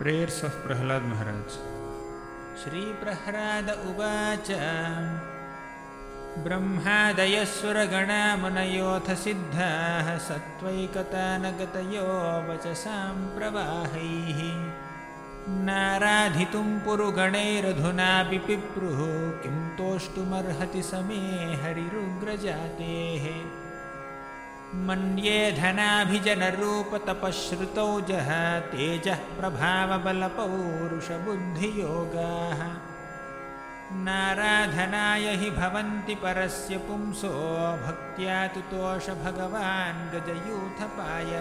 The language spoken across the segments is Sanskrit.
प्रेयर्स् आफ् प्रह्लाद् महाराज श्रीप्रह्लाद उवाच ब्रह्मादयस्वरगणामुनयोऽथ सिद्धाः सत्त्वैकतानगतयो वचसां प्रवाहैः नाराधितुं पुरुगणैरधुनापि पिप्रुः किं तोष्टुमर्हति समे हरिरुग्रजातेः मन्ये धनाभिजनरूपतपश्रुतौजः तेजः प्रभावबलपौरुषबुद्धियोगाः। नाराधनाय हि भवन्ति परस्य पुंसो भक्त्या तुतोष भगवान् गजयूथपाय।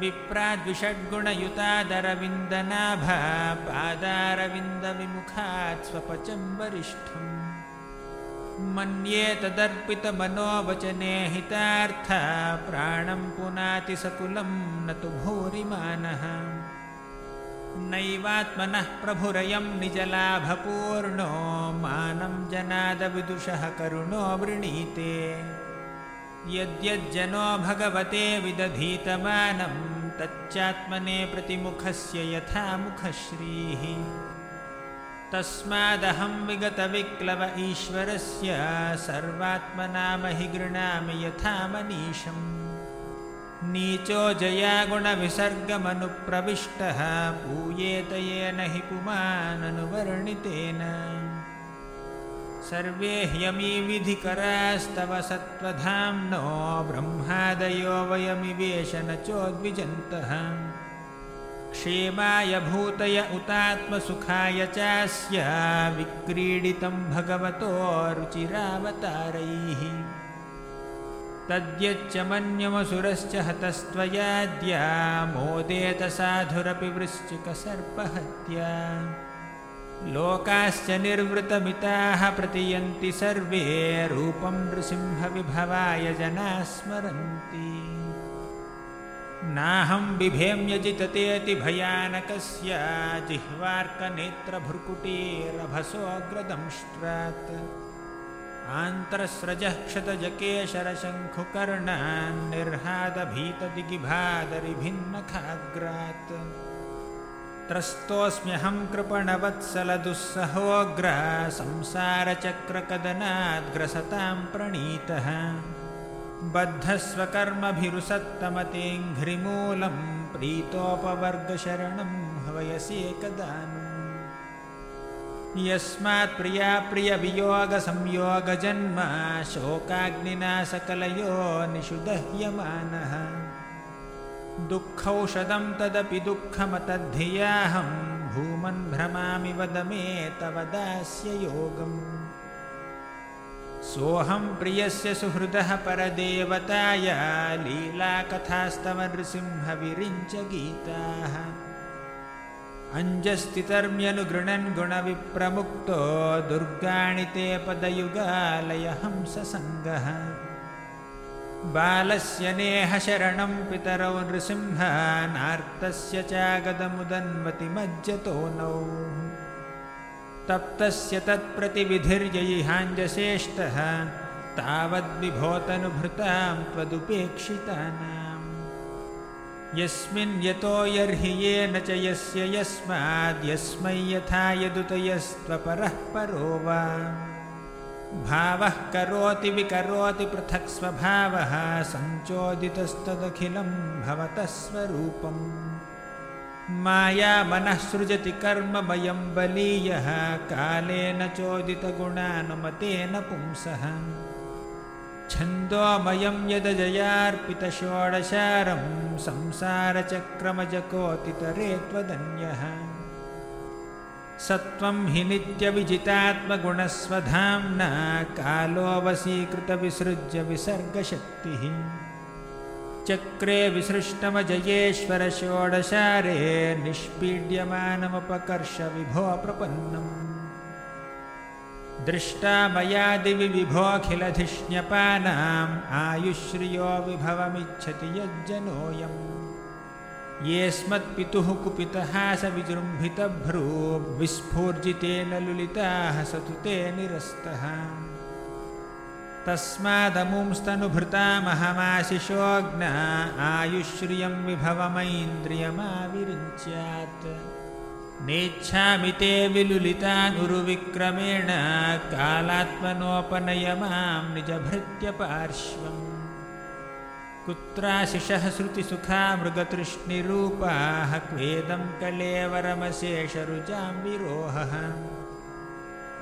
विप्राद्विषड्गुणयुतादरविन्दनाभा पादारविन्दविमुखात् स्वपचं वरिष्ठम् मन्ये तदर्पितमनोवचने हितार्थ प्राणं पुनाति सकुलं न तु भूरिमानः। नैवात्मनः प्रभुरयं निजलाभपूर्णो मानं जनादविदुषः करुणो वृणीते। यद्यज्जनो भगवते विदधीतमानं तच्चात्मने प्रतिमुखस्य यथा मुखश्रीः तस्मादहं विगतविक्लव ईश्वरस्य सर्वात्मनामहि गृणामि यथा मनीषम् नीचो जयागुणविसर्गमनुप्रविष्टः पूयेत येन हि पुमाननुवर्णितेन। सर्वे ह्यमी विधिकरास्तव सत्त्वधाम्नो ब्रह्मादयो वयमिवेश न चोद्विजन्तः क्षेमाय भूतय उतात्मसुखाय चास्य विक्रीडितं भगवतो रुचिरावतारैः। तद्यच्च मन्यमसुरश्च हतस्त्वयाद्या मोदेत साधुरपि वृश्चिकसर्पहत्या लोकाश्च निर्वृतमिताः प्रतियन्ति सर्वे रूपं नृसिंहविभवाय जनाः स्मरन्ति नाहं बिभेम्यजिततेति भयानकस्य जिह्वार्कनेत्रभ्रुकुटीरभसोऽग्रदंष्ट्रात्। आन्तरस्रजः क्षतजकेशरशङ्खुकर्णान्निर्हादभीतदिगिभादरिभिन्नखाग्रात् त्रस्तोऽस्म्यहं कृपणवत्सलदुःसहोग्र संसारचक्रकदनाद्ग्रसतां प्रणीतः बद्धस्वकर्मभिरुसत्तमतेऽङ्घ्रिमूलं प्रीतोपवर्गशरणं हवयसेकदानम् यस्मात् प्रियाप्रियवियोगसंयोगजन्म शोकाग्निना सकलयो निषुदह्यमानः। दुःखौषधं तदपि दुःखमतद्धियाहं भूमन् भ्रमामि वद मे तव दास्ययोगम् सोऽहं प्रियस्य सुहृदः परदेवताय लीलाकथास्तव नृसिंहविरिञ्च गीताः अञ्जस्तितर्म्यनुगृणन् गुणविप्रमुक्तो दुर्गाणि ते पदयुगालय हंससङ्गः बालस्य नेहशरणं पितरौ नृसिंह नार्तस्य चागदमुदन्वति मज्जतो नौ तप्तस्य तत्प्रतिविधिर्ययिहाञ्जसेष्टः तावद्विभोतनुभृतां त्वदुपेक्षितानाम् यस्मिन् यतो यर्हि येन च यस्य यस्माद्यस्मै यथा यदुतयस्त्वपरः परो वा। भावः करोति विकरोति पृथक् स्वभावः सञ्चोदितस्तदखिलं भवतः स्वरूपम् माया मनः सृजति कर्ममयं बलीयः कालेन चोदितगुणानुमतेन पुंसः। छन्दोमयं यदजयार्पितषोडशारं संसारचक्रमजकोतितरे त्वदन्यः सत्त्वं हि नित्यविजितात्मगुणस्वधाम्ना कालो वशीकृतविसृज्य विसर्गशक्तिः चक्रे विसृष्टमजयेश्वर षोडशारे निष्पीड्यमानमुपकर्ष विभो प्रपन्नम्। दृष्टा मया दिवि विभोऽखिलधिष्ण्यपानाम् आयुश्रियो विभवमिच्छति यज्जनोऽयम्। येऽस्मत्पितुः कुपितहासविजृम्भितभ्रू विस्फूर्जितेन लुलिताः स तु ते निरस्तः तस्मादमुंस्तनुभृतामहमाशिषोऽग्न आयुश्रियं विभवमैन्द्रियमाविरिञ्च्यात्। नेच्छामि ते विलुलितानुरुविक्रमेण कालात्मनोपनय मां निजभृत्यपार्श्वम्। कुत्राशिषः श्रुतिसुखा मृगतृष्णिरूपाः क्वेदं कलेवरमशेषरुजाम्बिरोहः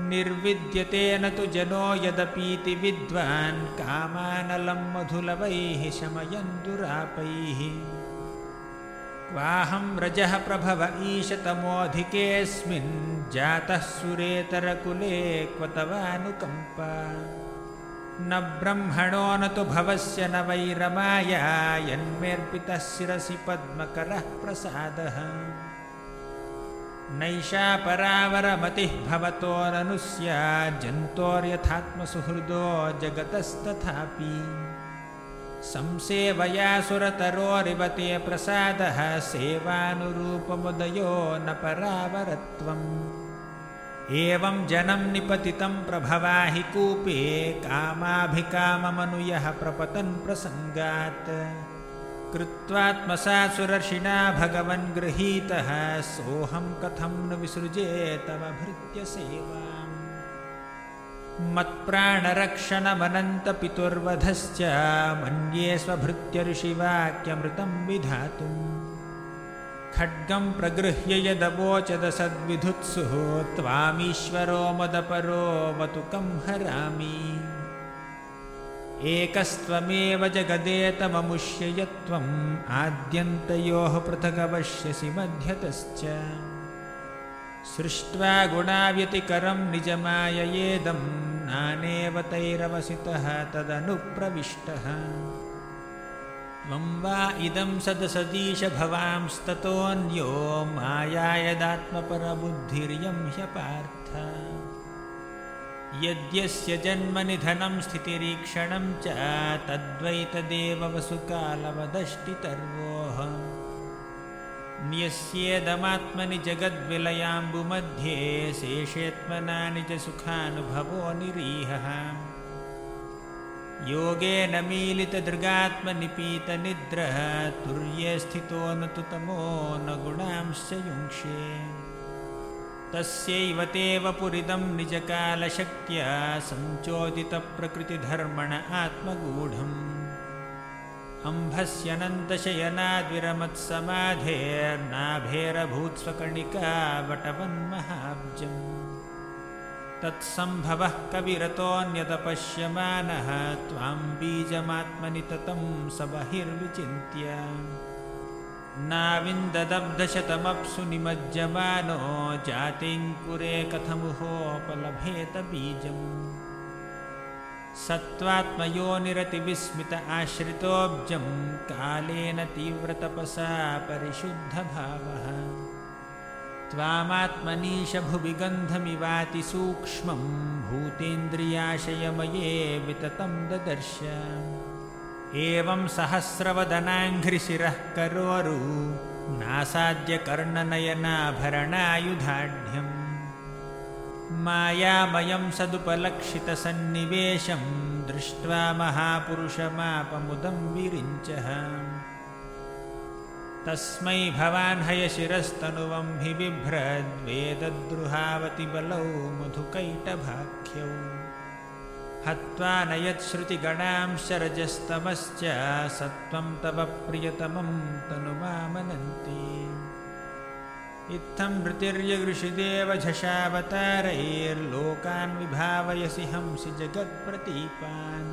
निर्विद्यते न तु जनो यदपीति विद्वान् कामानलं मधुलवैः शमयन् दुरापैः क्वाहं रजः प्रभव ईशतमोऽधिकेऽस्मिन् जातः सुरेतरकुले क्व तवानुकम्पा न ब्रह्मणो न तु भवस्य न वैरमाया यन्मेऽर्पितः शिरसि पद्मकरः प्रसादः नैषा परावरमतिः भवतो ननु स्याज्जन्तोर्यथात्मसुहृदो जगतस्तथापि संसेवयासुरतरोरिव ते प्रसादः सेवानुरूपमुदयो न परावरत्वम् एवं जनं निपतितं प्रभवा हि कूपे कामाभिकाममनुयः प्रपतन् प्रसङ्गात् कृत्वात्मसासुरर्षिणा भगवन् गृहीतः। सोऽहं कथं न विसृजे तव भृत्यसेवाम्। मत्प्राणरक्षणमनन्तपितुर्वधश्च मन्ये स्वभृत्यऋषिवाक्यमृतं विधातुम्। खड्गं प्रगृह्य यदवोचदसद्विधुत्सुः त्वामीश्वरो मदपरो वतुकं हरामि एकस्त्वमेव जगदेतममुष्य यत्त्वम् आद्यन्तयोः पृथगवश्यसि मध्यतश्च। सृष्ट्वा गुणाव्यतिकरं निजमाययेदं नानेव तैरवसितः तदनुप्रविष्टः। त्वं वा इदं सदसदीश भवांस्ततोऽन्यो माया यदात्मपरबुद्धिर्यं ह्यपार्थ यद्यस्य जन्मनिधनं स्थितिरीक्षणं च तद्वैतदेव वसुकालवदष्टितर्वोः न्यस्येदमात्मनि जगद्विलयाम्बुमध्ये शेषेत्मना निजसुखानुभवो निरीहः। योगेन मीलितदृगात्मनिपीतनिद्रः तुर्ये स्थितो न तु तमो न गुणांश्च युङ्क्षे तस्यैव ते वपुरिदं निजकालशक्त्या सञ्चोदितप्रकृतिधर्मण आत्मगूढम्। अम्भस्यनन्तशयनाद्विरमत्समाधेर्नाभेरभूत्स्वकणिका वटवन्महाब्जम् तत्सम्भवः कविरतोऽन्यदपश्यमानः त्वां बीजमात्मनि ततं स बहिर्विचिन्त्य नाविन्ददब्धशतमप्सु निमज्जमानो जातिङ्कुरे कथमुहोपलभेत बीजम् सत्त्वात्मयोनिरतिविस्मित आश्रितोऽब्जं कालेन तीव्रतपसा परिशुद्धभावः। त्वामात्मनीश भुवि गन्धमिवातिसूक्ष्मं भूतेन्द्रियाशयमये विततं ददर्श एवं सहस्रवदनाङ्घ्रिशिरः करोरु। नासाद्यकर्णनयनाभरणायुधाढ्यम् मायामयं सदुपलक्षितसन्निवेशं दृष्ट्वा महापुरुषमापमुदं विरिञ्चः। तस्मै भवान् हयशिरस्तनुवं हि बिभ्रद्वेदद्रुहावतिबलौ मधुकैटभाख्यौ हत्वा न यच्छ्रुतिगणां शरजस्तमश्च सत्त्वं तव प्रियतमं तनुमामनन्ति इत्थं मृतिर्यगृषिदेव झषावतारैर्लोकान् विभावयसि हंसि जगत्प्रतीपान्।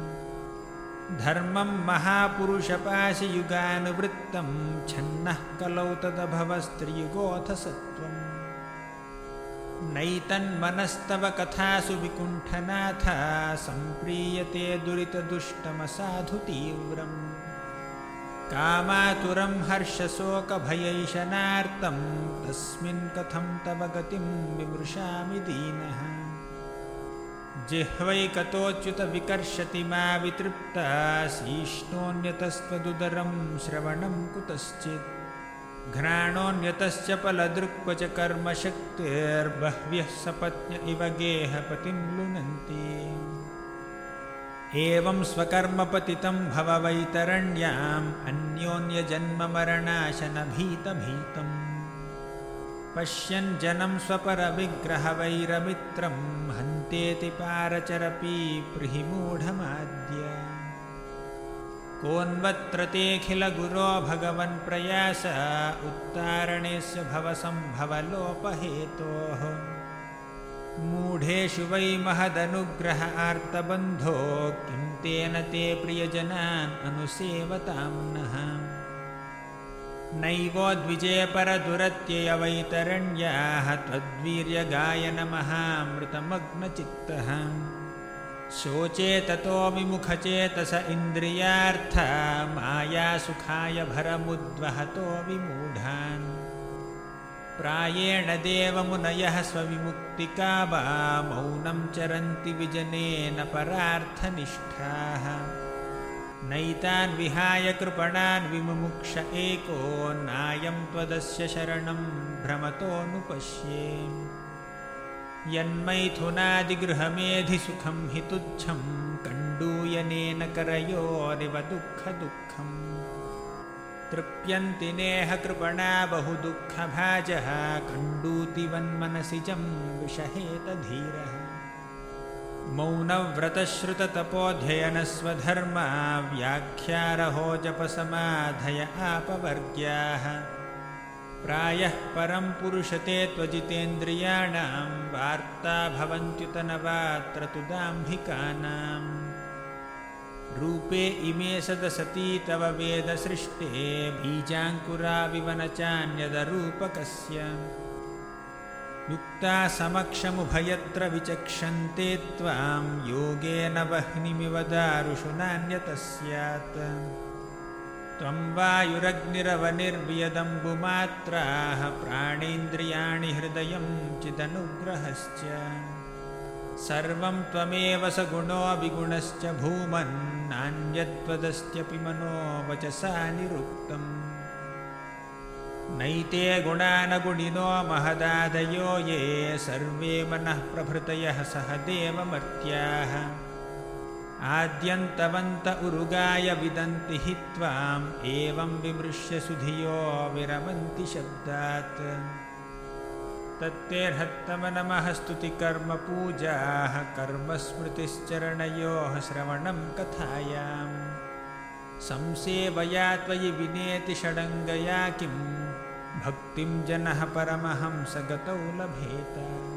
धर्मं महापुरुषपाशियुगानुवृत्तं छन्नः कलौ तदभवस्त्रियुगोऽथ सत्त्वम् नैतन्मनस्तव कथासु विकुण्ठनाथ सम्प्रीयते दुरितदुष्टमसाधु तीव्रम् कामातुरं हर्षशोकभयैशनार्तं तस्मिन् कथं तव गतिं विमृशामि दीनः। जिह्वैकतोच्युतविकर्षति मा वितृप्ता शीष्णोऽन्यतस्त्वदुदरं श्रवणं कुतश्चित् घ्राणोऽन्यतश्च फलदृक्व च कर्मशक्तिर्बह्व्यः सपत्न्य इव गेहपतिं लुनन्ति। एवं स्वकर्मपतितं भव वैतरण्याम् अन्योन्यजन्ममरणाशनभीतभीतम् पश्यन् जनं स्वपरविग्रहवैरमित्रं हन्तेति पारचरपीप्रिहिमूढमाद्य कोन्वत्र तेऽखिलगुरो भगवन्प्रयास उत्तारणेस्य भवसम्भवलोपहेतोः। मूढेषु वै महदनुग्रह आर्तबन्धो किं तेन ते प्रियजनान् अनुसेवतां नः। नैवोद्विजयपरदुरत्ययवैतरण्याः त्वद्वीर्यगायनमहामृतमग्नचित्तः शोचे ततो विमुखचेतस इन्द्रियार्था मायासुखाय भरमुद्वहतो विमूढान् प्रायेण देवमुनयः स्वविमुक्तिका वा मौनं चरन्ति विजनेन परार्थनिष्ठाः। नैतान् विहाय कृपणान् विमुमुक्ष एको नायं त्वदस्य शरणं भ्रमतोऽनुपश्ये यन्मैथुनादिगृहमेधिसुखं हि तुच्छं कण्डूयनेन करयोरिव दुःखदुःखम् तृप्यन्ति नेह कृपणा बहुदुःखभाजः कण्डूतिवन्मनसिजं विषहेतधीरः। मौनव्रतश्रुततपोऽध्ययनस्वधर्मा व्याख्यारहो जपसमाधय आपवर्ग्याः प्रायः परं पुरुषते त्वजितेन्द्रियाणां वार्ता भवन्त्युतनवात्र तु दाम्भिकानाम् रूपे इमे सदसती तव वेदसृष्टे बीजाङ्कुराविव न चान्यदरूपकस्य युक्ता समक्षमुभयत्र विचक्षन्ते त्वां योगेन वह्निमिव दारुषु नान्यतः स्यात् त्वं वायुरग्निरवनिर्वियदम्बुमात्राः प्राणेन्द्रियाणि हृदयं चिदनुग्रहश्च। सर्वं त्वमेव स गुणो विगुणश्च भूमन्नान्यद्वदस्त्यपि मनो वचसा निरुक्तम् नैते गुणानगुणिनो महदादयो ये सर्वे मनः प्रभृतयः सह देवमर्त्याः आद्यन्तवन्त उरुगाय विदन्ति हि त्वाम् एवं विमृश्य सुधियो विरमन्ति शब्दात्। तत्तेऽर्हत्तमनमः स्तुतिकर्मपूजाः कर्मस्मृतिश्चरणयोः श्रवणं कथायाम्। संसेवया त्वयि विनेति षडङ्गया किं भक्तिं जनः परमहंसगतौ लभेत